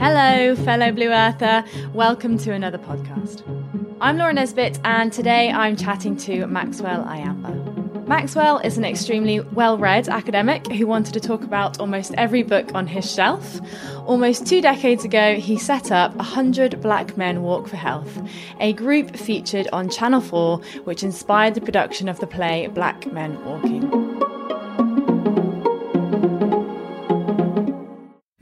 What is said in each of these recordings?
Hello, fellow Blue Earther. Welcome to another podcast. I'm Laura Nesbitt, and today I'm chatting to Maxwell Ayamba. Maxwell is an extremely well read academic who wanted to talk about almost every book on his shelf. Almost two decades ago, he set up 100 Black Men Walk for Health, a group featured on Channel 4 which inspired the production of the play Black Men Walking.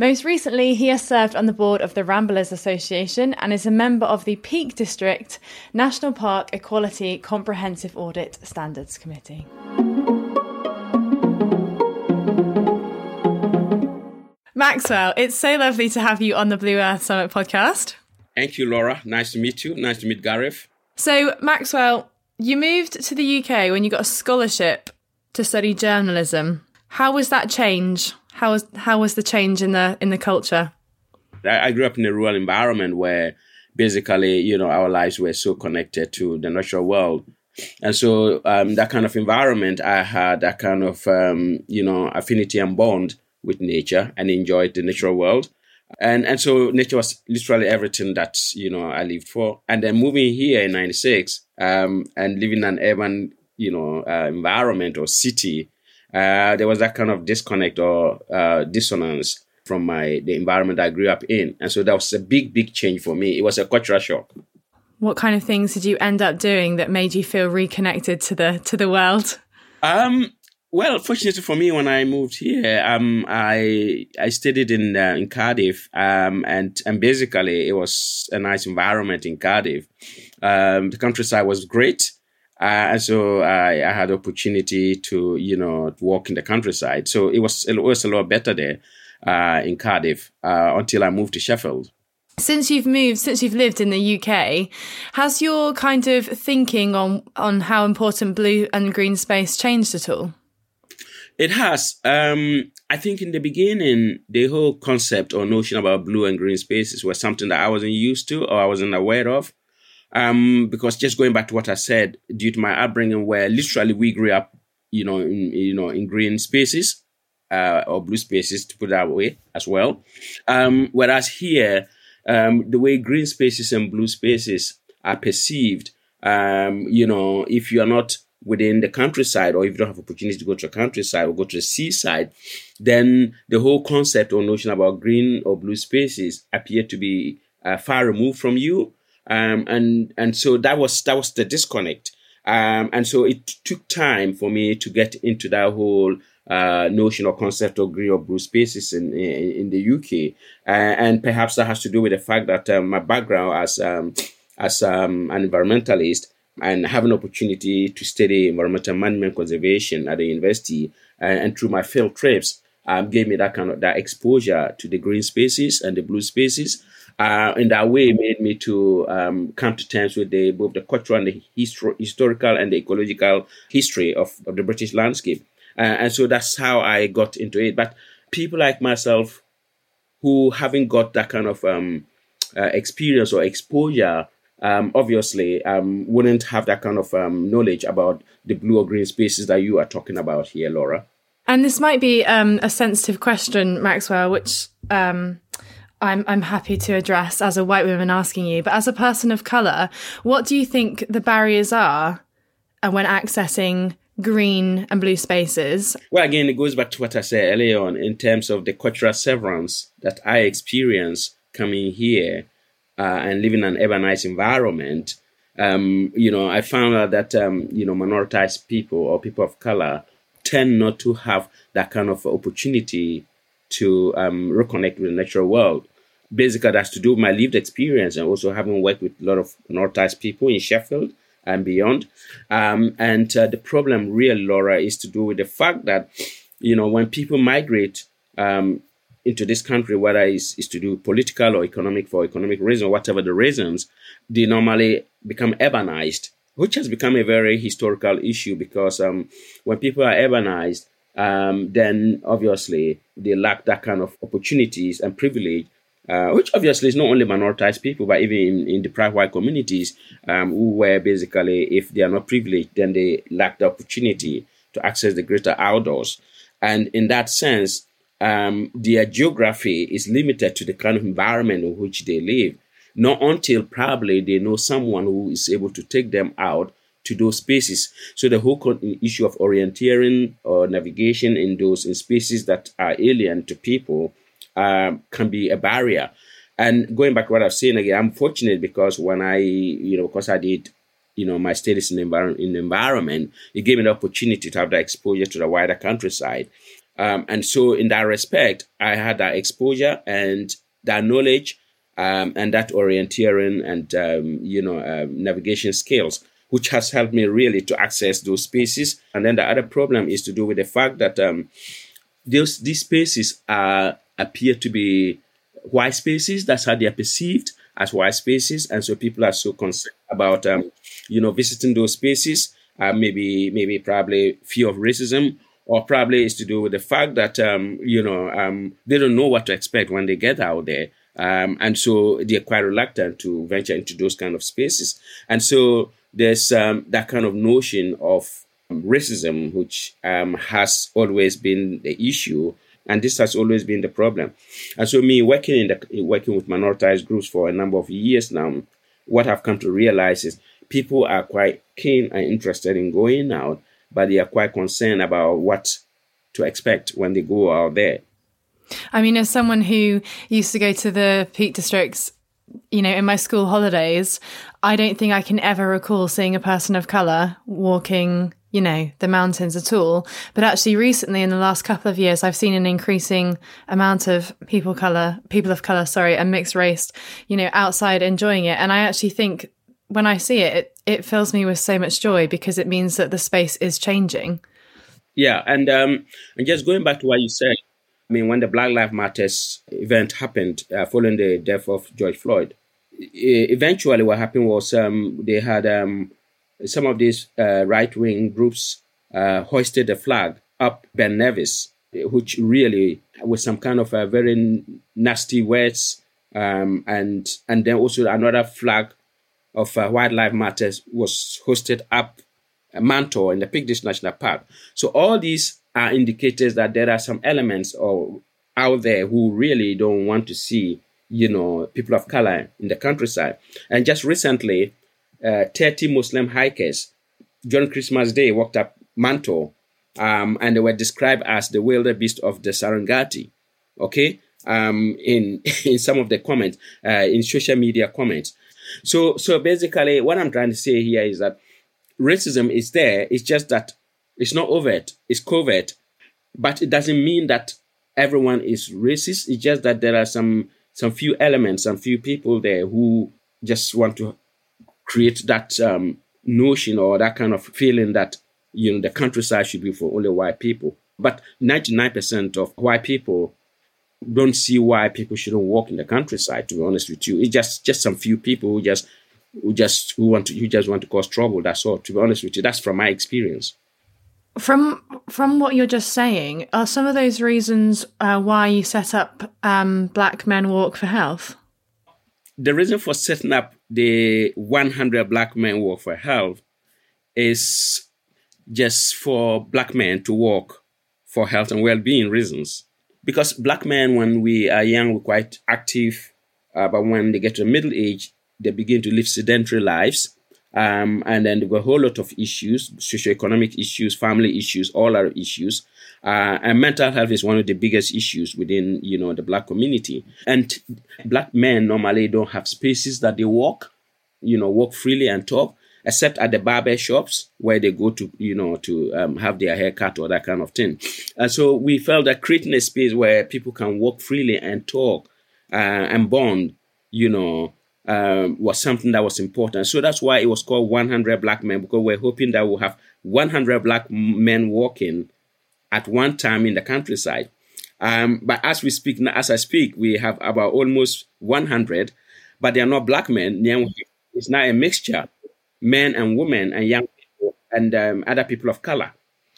Most recently, he has served on the board of the Ramblers Association and is a member of the Peak District National Park Equality Comprehensive Audit Standards Committee. Maxwell, it's so lovely to have you on the Blue Earth Summit podcast. Thank you, Laura. Nice to meet you. Nice to meet Gareth. So, Maxwell, you moved to the UK when you got a scholarship to study journalism. How was that change? How was how was the change in the in the culture? I grew up in a rural environment where basically, you know, our lives were so connected to the natural world. And so um, that kind of environment, I had that kind of, um, you know, affinity and bond with nature and enjoyed the natural world. And and so nature was literally everything that, you know, I lived for. And then moving here in 96 um, and living in an urban, you know, uh, environment or city uh, there was that kind of disconnect or uh, dissonance from my the environment I grew up in, and so that was a big, big change for me. It was a cultural shock. What kind of things did you end up doing that made you feel reconnected to the to the world? Um, well, fortunately for me, when I moved here, um, I I studied in uh, in Cardiff, um, and and basically it was a nice environment in Cardiff. Um, the countryside was great. Uh, and so I, I had opportunity to, you know, walk in the countryside. So it was, it was a lot better there uh, in Cardiff uh, until I moved to Sheffield. Since you've moved, since you've lived in the UK, has your kind of thinking on on how important blue and green space changed at all? It has. Um, I think in the beginning, the whole concept or notion about blue and green spaces was something that I wasn't used to or I wasn't aware of. Um, because just going back to what I said, due to my upbringing, where literally we grew up, you know, in you know in green spaces uh, or blue spaces, to put that way as well. Um, whereas here, um, the way green spaces and blue spaces are perceived, um, you know, if you are not within the countryside or if you don't have opportunity to go to a countryside or go to the seaside, then the whole concept or notion about green or blue spaces appear to be uh, far removed from you um, and and so that was that was the disconnect. Um, and so it took time for me to get into that whole uh, notion or concept of green or blue spaces in in, in the UK, uh, and perhaps that has to do with the fact that um, my background as um, as um, an environmentalist and having opportunity to study environmental management conservation at the university, and, and through my field trips, um, gave me that kind of that exposure to the green spaces and the blue spaces uh, in that way made me to um, come to terms with the, both the cultural and the histor- historical and the ecological history of, of the British landscape. Uh, and so that's how I got into it. But people like myself who haven't got that kind of um, uh, experience or exposure um, obviously um, wouldn't have that kind of um, knowledge about the blue or green spaces that you are talking about here, Laura. And this might be um, a sensitive question, Maxwell, which um, I'm I'm happy to address as a white woman asking you, but as a person of color, what do you think the barriers are uh, when accessing green and blue spaces? Well, again, it goes back to what I said earlier on in terms of the cultural severance that I experience coming here uh, and living in an urbanized environment. Um, you know, I found out that um, you know minoritized people or people of color tend not to have that kind of opportunity to um, reconnect with the natural world. Basically, that's to do with my lived experience and also having worked with a lot of Northized people in Sheffield and beyond. Um, and uh, the problem, real Laura, is to do with the fact that, you know, when people migrate um, into this country, whether it's, it's to do political or economic for economic reasons, whatever the reasons, they normally become urbanized, which has become a very historical issue because um, when people are urbanized, um, then obviously they lack that kind of opportunities and privilege, uh, which obviously is not only minoritized people, but even in, in deprived white communities um, who were basically, if they are not privileged, then they lack the opportunity to access the greater outdoors. And in that sense, um, their geography is limited to the kind of environment in which they live. Not until probably they know someone who is able to take them out to those spaces. So the whole issue of orienteering or navigation in those in spaces that are alien to people um, can be a barrier. And going back to what I've seen again, I'm fortunate because when I, you know, because I did, you know, my studies in the, envir- in the environment, it gave me the opportunity to have that exposure to the wider countryside. Um, and so, in that respect, I had that exposure and that knowledge um, and that orienteering and, um, you know, um, navigation skills, which has helped me really to access those spaces. And then the other problem is to do with the fact that um, those, these spaces are, appear to be white spaces. That's how they are perceived as white spaces. And so people are so concerned about, um, you know, visiting those spaces. Uh, maybe, maybe probably fear of racism or probably it's to do with the fact that um, you know um, they don't know what to expect when they get out there, um, and so they're quite reluctant to venture into those kind of spaces. And so there's um, that kind of notion of racism, which um, has always been the issue, and this has always been the problem. And so, me working in the working with minoritized groups for a number of years now, what I've come to realize is people are quite keen and interested in going out but they are quite concerned about what to expect when they go out there. I mean, as someone who used to go to the Peak Districts, you know, in my school holidays, I don't think I can ever recall seeing a person of colour walking, you know, the mountains at all. But actually, recently, in the last couple of years, I've seen an increasing amount of people colour, people of colour, sorry, and mixed race, you know, outside enjoying it. And I actually think when I see it, it, it fills me with so much joy because it means that the space is changing. Yeah, and um, and just going back to what you said, I mean, when the Black Lives Matters event happened uh, following the death of George Floyd, eventually what happened was um, they had um, some of these uh, right wing groups uh, hoisted a flag up Ben Nevis, which really was some kind of a very nasty words, um, and and then also another flag of uh, White Lives Matters was hosted up Mam Tor in the District National Park. So all these are indicators that there are some elements of, out there who really don't want to see, you know, people of color in the countryside. And just recently, uh, 30 Muslim hikers during Christmas Day walked up Mam Tor, um, and they were described as the wildebeest of the Serengeti. Okay, um, in in some of the comments, uh, in social media comments. So, so basically, what I'm trying to say here is that racism is there. It's just that it's not overt; it's covert. But it doesn't mean that everyone is racist. It's just that there are some some few elements, some few people there who just want to create that um, notion or that kind of feeling that you know the countryside should be for only white people. But 99% of white people don't see why people shouldn't walk in the countryside. To be honest with you, it's just just some few people who just who just who want to who just want to cause trouble. That's all. To be honest with you, that's from my experience. From from what you're just saying, are some of those reasons uh, why you set up um, Black Men Walk for Health? The reason for setting up the 100 Black Men Walk for Health is just for black men to walk for health and well-being reasons because black men, when we are young, we're quite active, uh, but when they get to middle age, they begin to live sedentary lives. Um, and then there were a whole lot of issues, socioeconomic issues, family issues, all our issues. Uh, and mental health is one of the biggest issues within, you know, the black community. And black men normally don't have spaces that they walk, you know, walk freely and talk except at the barber shops where they go to, you know, to um, have their hair cut or that kind of thing. And so we felt that creating a space where people can walk freely and talk uh, and bond, you know, um, was something that was important. So that's why it was called 100 Black Men because we're hoping that we'll have 100 Black men walking at one time in the countryside. Um, but as we speak, as I speak, we have about almost 100, but they are not black men. It's not a mixture men and women and young people and um, other people of color.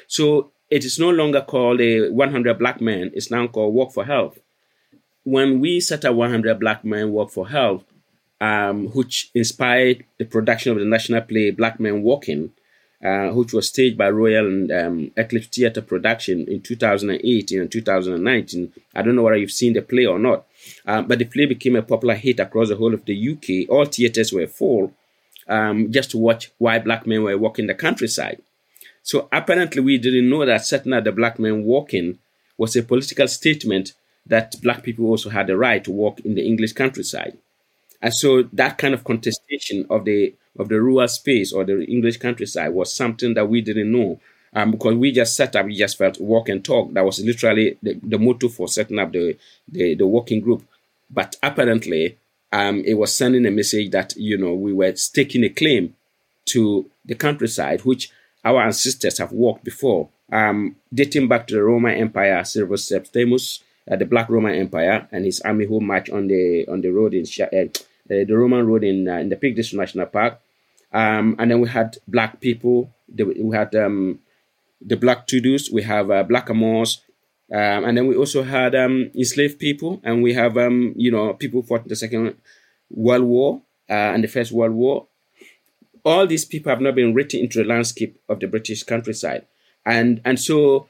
So it is no longer called a 100 black men, it's now called Walk for Health. When we set up 100 Black Men Walk for Health, um, which inspired the production of the national play Black Men Walking, uh, which was staged by Royal and um, Eclipse Theatre Production in 2018 and 2019. I don't know whether you've seen the play or not, uh, but the play became a popular hit across the whole of the UK. All theatres were full um, just to watch why black men were walking the countryside. So apparently, we didn't know that certain of the black men walking was a political statement that black people also had the right to walk in the English countryside. And so that kind of contestation of the of the rural space or the English countryside was something that we didn't know. Um, because we just set up, we just felt walk and talk. That was literally the, the motto for setting up the, the, the working group. But apparently, um, it was sending a message that, you know, we were staking a claim to the countryside, which our ancestors have walked before, um, dating back to the Roman Empire, Severus Septimus, uh, the Black Roman Empire, and his army who marched on the on the road in uh, the, the Roman road in uh, in the Peak District National Park. Um, and then we had black people. We had um, the black Tudors. We have uh, blackamoors. Um, and then we also had um, enslaved people, and we have um, you know people fought the Second World War uh, and the First World War. All these people have not been written into the landscape of the British countryside, and and so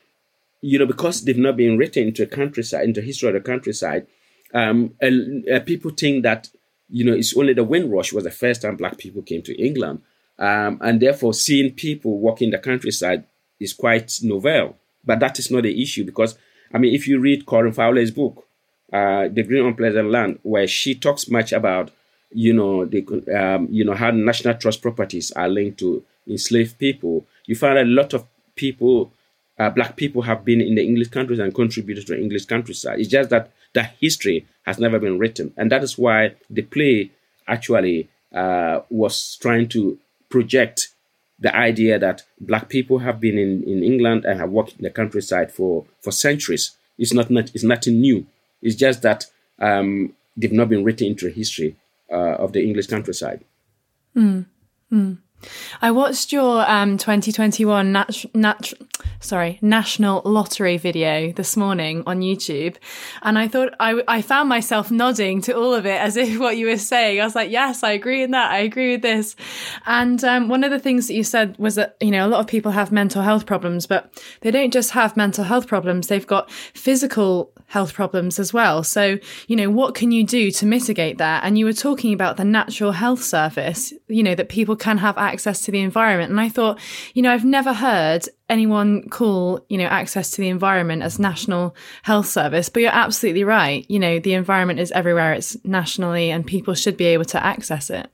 you know because they've not been written into the countryside, into the history of the countryside, um, uh, people think that you know, it's only the Windrush was the first time black people came to England. Um, and therefore, seeing people walking the countryside is quite novel. But that is not the issue because, I mean, if you read Corinne Fowler's book, uh, The Green Unpleasant Land, where she talks much about, you know, the, um, you know, how national trust properties are linked to enslaved people, you find a lot of people, uh, black people, have been in the English countryside and contributed to the English countryside. It's just that that history has never been written. And that is why the play actually uh, was trying to project the idea that black people have been in, in England and have worked in the countryside for, for centuries. It's not, not it's nothing new. It's just that um, they've not been written into the history uh, of the English countryside. Mm. Mm. I watched your um, 2021 nat- nat- sorry national lottery video this morning on YouTube, and I thought I, I found myself nodding to all of it as if what you were saying. I was like, yes, I agree in that. I agree with this. And um, one of the things that you said was that you know a lot of people have mental health problems, but they don't just have mental health problems; they've got physical health problems as well. So you know what can you do to mitigate that? And you were talking about the natural health service, you know that people can have access to the environment. And I thought, you know, I've never heard anyone call, you know, access to the environment as national health service, but you're absolutely right. You know, the environment is everywhere. It's nationally and people should be able to access it.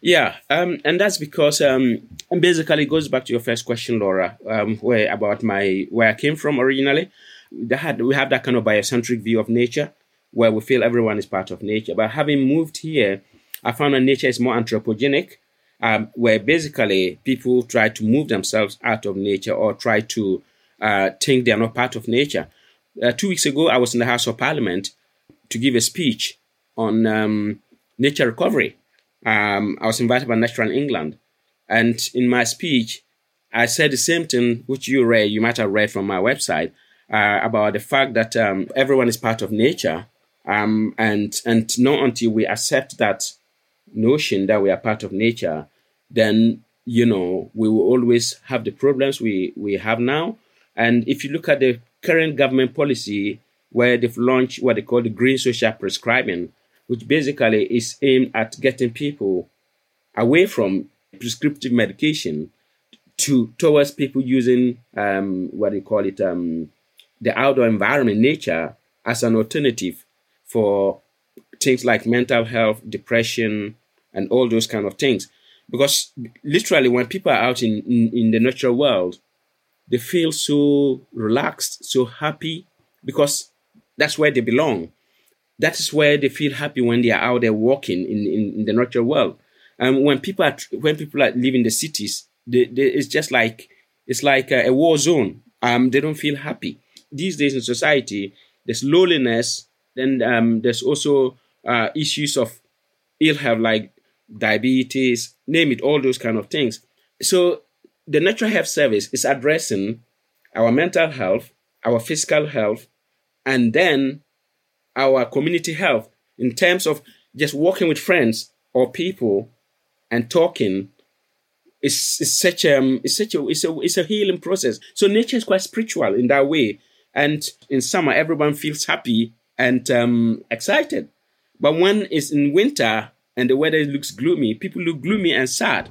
Yeah, um, and that's because um, and basically it goes back to your first question, Laura, um, where about my where I came from originally. They had we have that kind of biocentric view of nature, where we feel everyone is part of nature. But having moved here, I found that nature is more anthropogenic, um, where basically people try to move themselves out of nature or try to uh, think they are not part of nature. Uh, two weeks ago, I was in the House of Parliament to give a speech on um, nature recovery. Um, I was invited by Natural England. And in my speech, I said the same thing which you read, you might have read from my website, uh, about the fact that um, everyone is part of nature. Um, and, and not until we accept that notion that we are part of nature, then you know we will always have the problems we we have now. And if you look at the current government policy, where they've launched what they call the green social prescribing, which basically is aimed at getting people away from prescriptive medication to towards people using um, what they call it um, the outdoor environment, nature, as an alternative for things like mental health, depression, and all those kind of things. Because literally, when people are out in, in, in the natural world, they feel so relaxed, so happy, because that's where they belong. That is where they feel happy when they are out there walking in, in, in the natural world. And when people are when people are living in the cities, they, they, it's just like it's like a, a war zone. Um, they don't feel happy these days in society. There's loneliness. Then um, there's also uh, issues of ill health like diabetes, name it, all those kind of things. So the Natural Health Service is addressing our mental health, our physical health, and then our community health in terms of just working with friends or people and talking it's, it's such um it's such a it's a it's a healing process. So nature is quite spiritual in that way. And in summer, everyone feels happy and um, excited. But when it's in winter and the weather looks gloomy, people look gloomy and sad.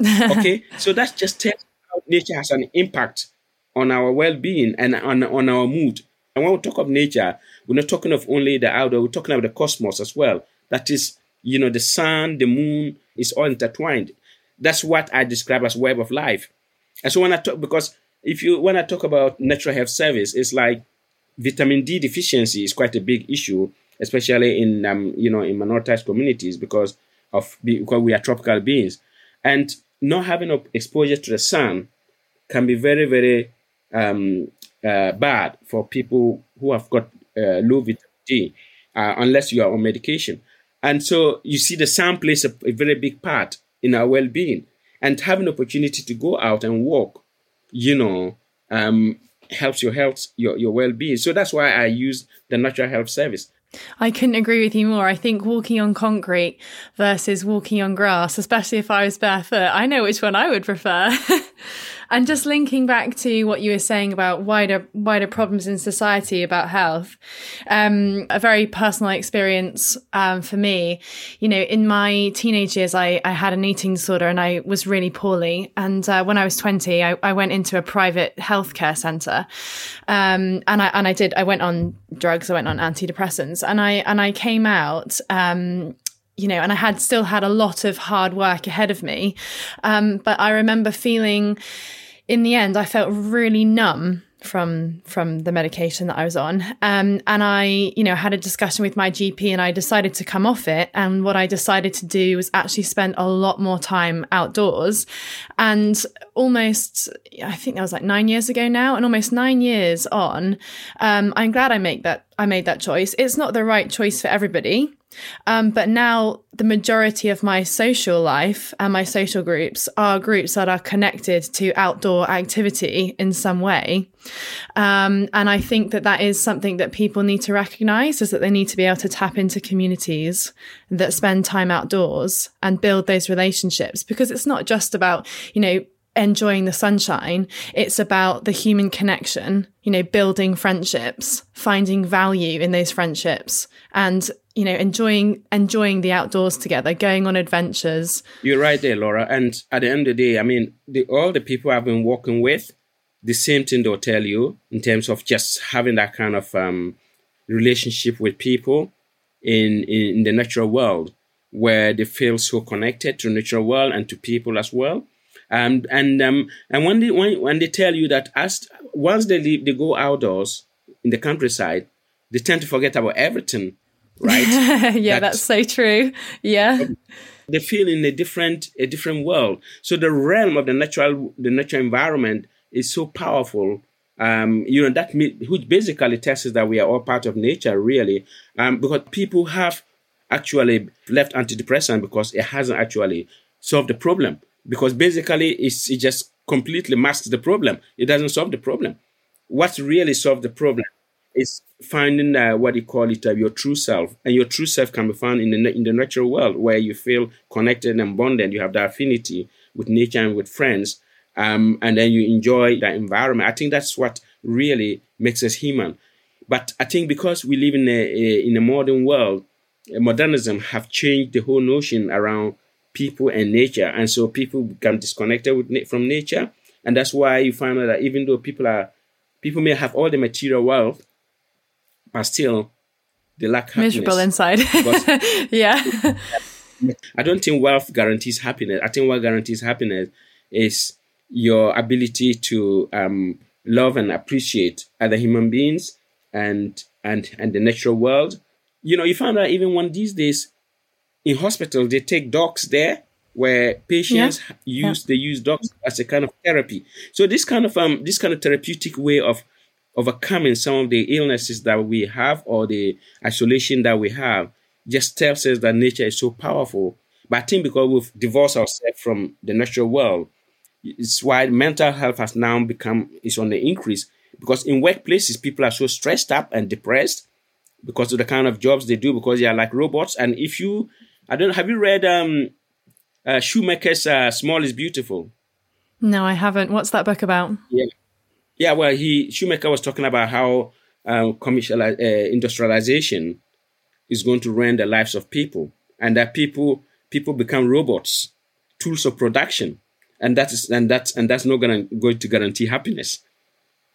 okay, so that's just tells how nature has an impact on our well-being and on, on our mood. And when we talk of nature, we're not talking of only the outdoor, we're talking about the cosmos as well. That is, you know, the sun, the moon is all intertwined. That's what I describe as web of life. And so when I talk, because if you when I talk about natural health service, it's like vitamin D deficiency is quite a big issue, especially in um, you know in minoritized communities because of because we are tropical beings, and not having exposure to the sun can be very very um, uh, bad for people who have got uh, low vitamin D, uh, unless you are on medication. And so you see the sun plays a, a very big part in our well-being, and having opportunity to go out and walk you know, um, helps your health, your, your well being. So that's why I use the natural health service. I couldn't agree with you more. I think walking on concrete versus walking on grass, especially if I was barefoot, I know which one I would prefer. And just linking back to what you were saying about wider wider problems in society about health, um, a very personal experience um, for me. You know, in my teenage years, I, I had an eating disorder and I was really poorly. And uh, when I was twenty, I, I, went into a private healthcare center, um, and I and I did. I went on drugs. I went on antidepressants, and I and I came out um, you know, and I had still had a lot of hard work ahead of me. Um, but I remember feeling in the end, I felt really numb from from the medication that I was on. Um, and I, you know, had a discussion with my GP and I decided to come off it. And what I decided to do was actually spend a lot more time outdoors. And almost, I think that was like nine years ago now, and almost nine years on, um, I'm glad I make that I made that choice. It's not the right choice for everybody. Um, but now the majority of my social life and my social groups are groups that are connected to outdoor activity in some way. Um, and I think that that is something that people need to recognize is that they need to be able to tap into communities that spend time outdoors and build those relationships because it's not just about, you know, enjoying the sunshine. It's about the human connection, you know, building friendships, finding value in those friendships and, you know, enjoying, enjoying the outdoors together, going on adventures. You're right there, Laura. And at the end of the day, I mean, the, all the people I've been working with, the same thing they'll tell you in terms of just having that kind of um, relationship with people in, in the natural world where they feel so connected to natural world and to people as well um, and um, and when they when, when they tell you that as once they leave, they go outdoors in the countryside, they tend to forget about everything, right? yeah, that's, that's so true. Yeah, they feel in a different a different world. So the realm of the natural the natural environment is so powerful. Um, you know that which basically tells us that we are all part of nature, really, um, because people have actually left antidepressant because it hasn't actually solved the problem because basically it's, it just completely masks the problem. It doesn't solve the problem. What really solved the problem is finding uh, what you call it uh, your true self, and your true self can be found in the in the natural world where you feel connected and bonded. You have the affinity with nature and with friends, um, and then you enjoy that environment. I think that's what really makes us human. But I think because we live in a, a in a modern world, modernism have changed the whole notion around people and nature. And so people become disconnected with, from nature. And that's why you find that even though people are, people may have all the material wealth, but still they lack happiness. Miserable inside. yeah. I don't think wealth guarantees happiness. I think what guarantees happiness is your ability to um, love and appreciate other human beings and and and the natural world. You know, you find out even one these days in hospital they take dogs there where patients yeah. use yeah. they use dogs as a kind of therapy. So this kind of um this kind of therapeutic way of overcoming some of the illnesses that we have or the isolation that we have just tells us that nature is so powerful. But I think because we've divorced ourselves from the natural world, it's why mental health has now become is on the increase. Because in workplaces, people are so stressed up and depressed because of the kind of jobs they do, because they are like robots. And if you I don't. Have you read um, uh, Schumacher's uh, Small is Beautiful? No, I haven't. What's that book about? Yeah, yeah. Well, he Schumacher was talking about how um, commercial uh, industrialization is going to ruin the lives of people, and that people people become robots, tools of production, and that is and that's and that's not gonna going to guarantee happiness.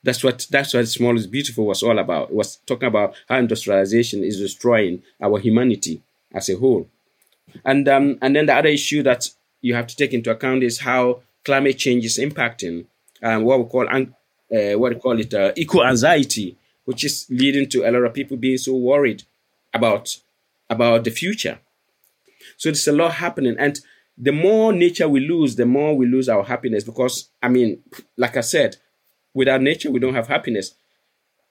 That's what that's what Small is Beautiful was all about. It was talking about how industrialization is destroying our humanity as a whole. And um, and then the other issue that you have to take into account is how climate change is impacting um, what we call uh, what we call it uh, eco anxiety, which is leading to a lot of people being so worried about about the future. So there's a lot happening, and the more nature we lose, the more we lose our happiness. Because I mean, like I said, without nature we don't have happiness.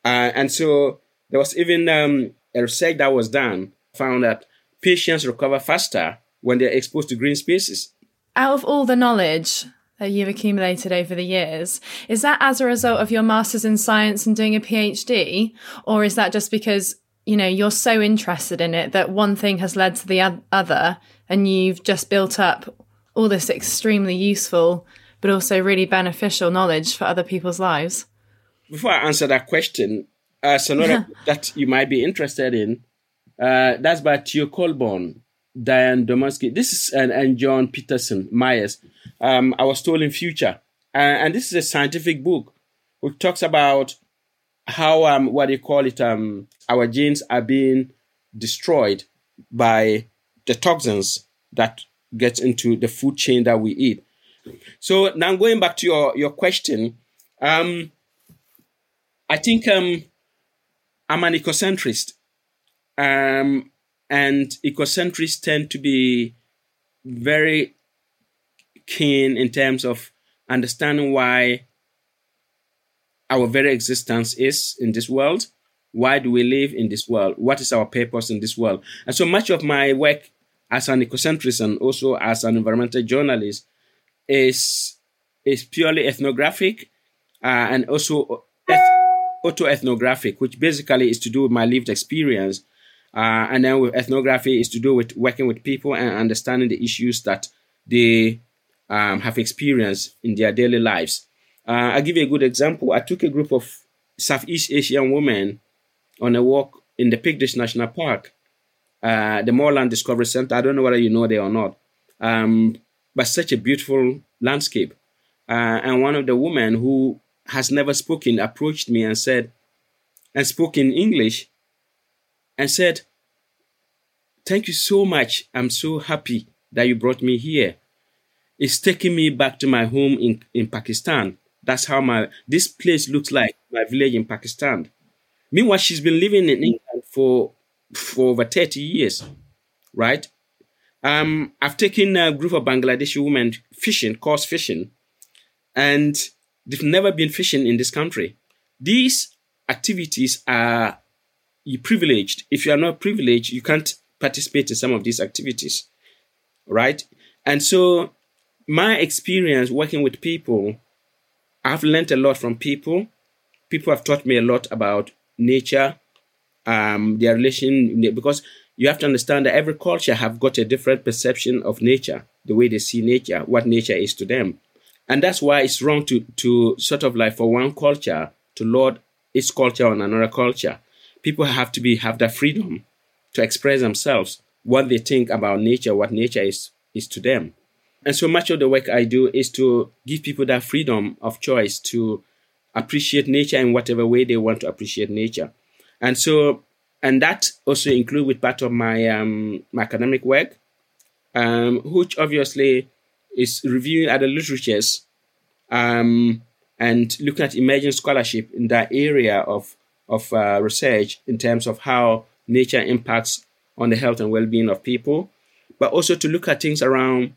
Uh, and so there was even um, a research that was done found that patients recover faster when they're exposed to green spaces. Out of all the knowledge that you've accumulated over the years, is that as a result of your master's in science and doing a PhD? Or is that just because, you know, you're so interested in it that one thing has led to the other and you've just built up all this extremely useful but also really beneficial knowledge for other people's lives? Before I answer that question, uh, another that you might be interested in, uh, that's by Theo Colborn, Dianne Dumanoski. This is and, and John Peterson Myers. Um, Our Stolen Future, uh, and this is a scientific book which talks about how um, what they call it um, our genes are being destroyed by the toxins that get into the food chain that we eat. So now going back to your your question, um, I think um, I'm an ecocentrist. Um, and ecocentrics tend to be very keen in terms of understanding why our very existence is in this world. Why do we live in this world? What is our purpose in this world? And so much of my work as an ecocentrist and also as an environmental journalist is is purely ethnographic uh, and also eth- autoethnographic, which basically is to do with my lived experience uh, and then with ethnography is to do with working with people and understanding the issues that they um, have experienced in their daily lives. Uh, I'll give you a good example. I took a group of Southeast Asian women on a walk in the Peak District National Park, uh, the Moorland Discovery Center. I don't know whether you know there or not, um, but such a beautiful landscape. Uh, and one of the women who has never spoken approached me and said, and spoke in English and said, Thank you so much. I'm so happy that you brought me here. It's taking me back to my home in, in Pakistan. That's how my this place looks like, my village in Pakistan. Meanwhile, she's been living in England for for over 30 years, right? Um, I've taken a group of Bangladeshi women fishing, course fishing, and they've never been fishing in this country. These activities are you're privileged. If you are not privileged, you can't participate in some of these activities, right? And so, my experience working with people, I've learned a lot from people. People have taught me a lot about nature, um, their relation, because you have to understand that every culture have got a different perception of nature, the way they see nature, what nature is to them. And that's why it's wrong to, to sort of like for one culture to lord its culture on another culture people have to be have that freedom to express themselves, what they think about nature, what nature is is to them. And so much of the work I do is to give people that freedom of choice to appreciate nature in whatever way they want to appreciate nature. And so, and that also include with part of my um, my academic work, um, which obviously is reviewing other literatures um, and looking at emerging scholarship in that area of of uh, research in terms of how nature impacts on the health and well-being of people, but also to look at things around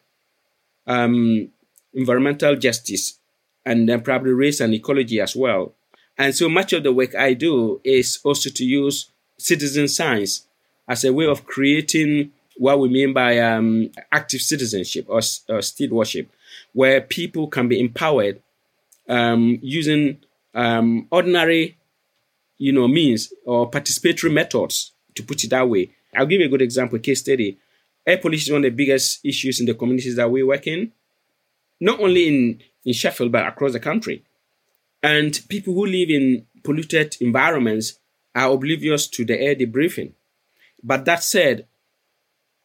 um, environmental justice and then probably race and ecology as well. And so much of the work I do is also to use citizen science as a way of creating what we mean by um, active citizenship or, or stewardship, where people can be empowered um, using um, ordinary you know, means or participatory methods, to put it that way. I'll give you a good example, case study. air pollution is one of the biggest issues in the communities that we work in, not only in, in Sheffield, but across the country. And people who live in polluted environments are oblivious to the air debriefing. But that said,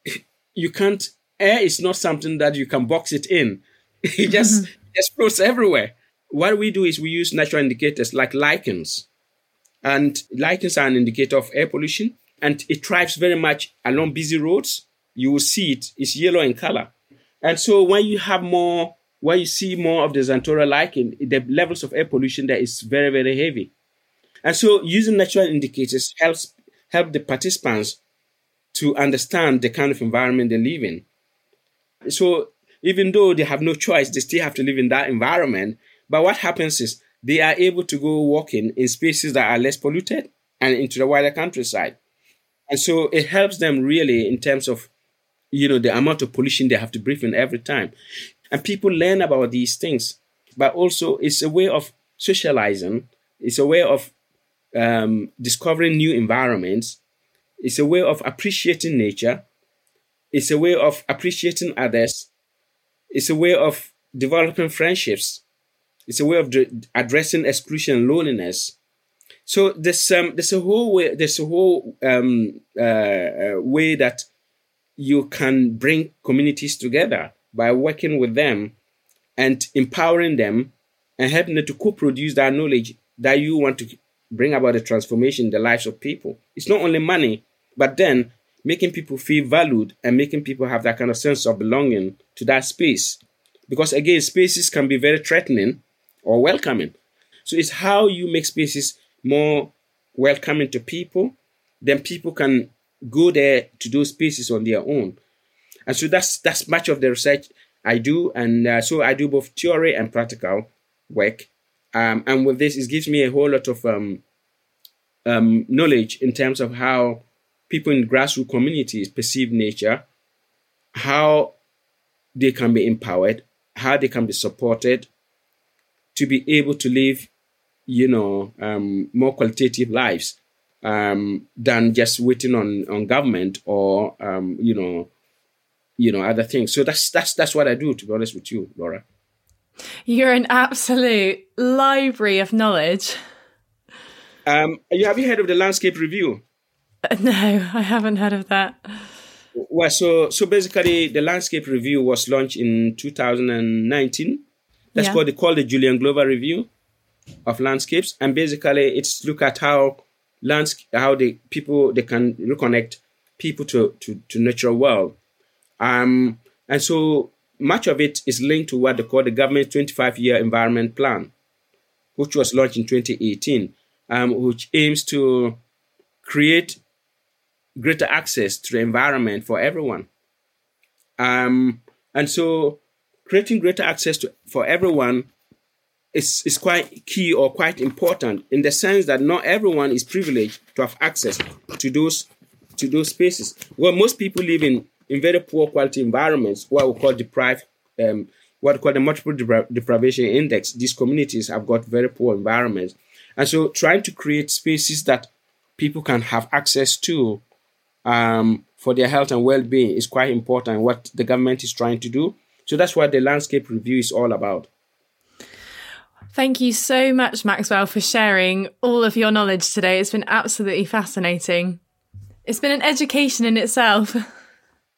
you can't, air is not something that you can box it in. It just, mm-hmm. just everywhere. What we do is we use natural indicators like lichens. And lichens are an indicator of air pollution and it thrives very much along busy roads. You will see it, it's yellow in color. And so when you have more, when you see more of the Xanthoria lichen, the levels of air pollution there is very, very heavy. And so using natural indicators helps help the participants to understand the kind of environment they live in. So even though they have no choice, they still have to live in that environment. But what happens is they are able to go walking in spaces that are less polluted and into the wider countryside. And so it helps them really in terms of, you know, the amount of pollution they have to breathe in every time. And people learn about these things, but also it's a way of socializing. It's a way of um, discovering new environments. It's a way of appreciating nature. It's a way of appreciating others. It's a way of developing friendships. It's a way of addressing exclusion and loneliness. So there's um, there's a whole way there's a whole um, uh, uh, way that you can bring communities together by working with them and empowering them and helping them to co-produce that knowledge that you want to bring about a transformation in the lives of people. It's not only money, but then making people feel valued and making people have that kind of sense of belonging to that space. Because again, spaces can be very threatening or welcoming. So it's how you make spaces more welcoming to people, then people can go there to those spaces on their own. And so that's that's much of the research I do, and uh, so I do both theory and practical work. Um, and with this, it gives me a whole lot of um, um, knowledge in terms of how people in grassroots communities perceive nature, how they can be empowered, how they can be supported to be able to live you know, um, more qualitative lives um, than just waiting on, on government or, um, you know, you know, other things. So that's, that's, that's what I do, to be honest with you, Laura. You're an absolute library of knowledge. Um, have you heard of the landscape review? Uh, no, I haven't heard of that. Well, so so basically, the landscape review was launched in 2019. That's yeah. called they call the Julian Glover Review of landscapes, and basically it's look at how lands how the people they can reconnect people to to, to natural world. Um, and so much of it is linked to what they call the government 25 year environment plan, which was launched in 2018, um, which aims to create greater access to the environment for everyone. Um, and so creating greater access to, for everyone is, is quite key or quite important in the sense that not everyone is privileged to have access to those to those spaces. Well, most people live in, in very poor quality environments, what we call deprived, um, what we call the multiple depri- deprivation index. These communities have got very poor environments. And so trying to create spaces that people can have access to um, for their health and well-being is quite important, what the government is trying to do. So that's what the landscape review is all about. Thank you so much, Maxwell, for sharing all of your knowledge today. It's been absolutely fascinating. It's been an education in itself.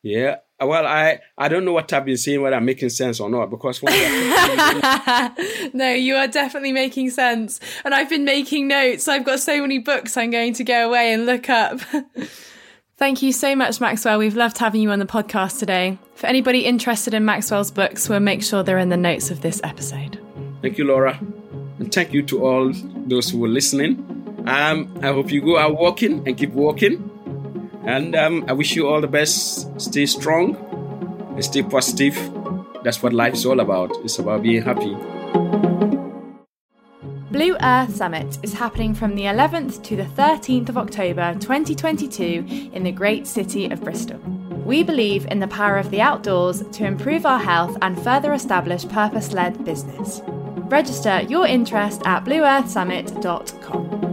Yeah. Well, I, I don't know what I've been saying, whether I'm making sense or not, because no, you are definitely making sense. And I've been making notes. I've got so many books I'm going to go away and look up. Thank you so much, Maxwell. We've loved having you on the podcast today. For anybody interested in Maxwell's books, we'll make sure they're in the notes of this episode. Thank you, Laura. And thank you to all those who were listening. Um, I hope you go out walking and keep walking. And um, I wish you all the best. Stay strong and stay positive. That's what life is all about. It's about being happy. Blue Earth Summit is happening from the 11th to the 13th of October 2022 in the great city of Bristol. We believe in the power of the outdoors to improve our health and further establish purpose led business. Register your interest at blueearthsummit.com.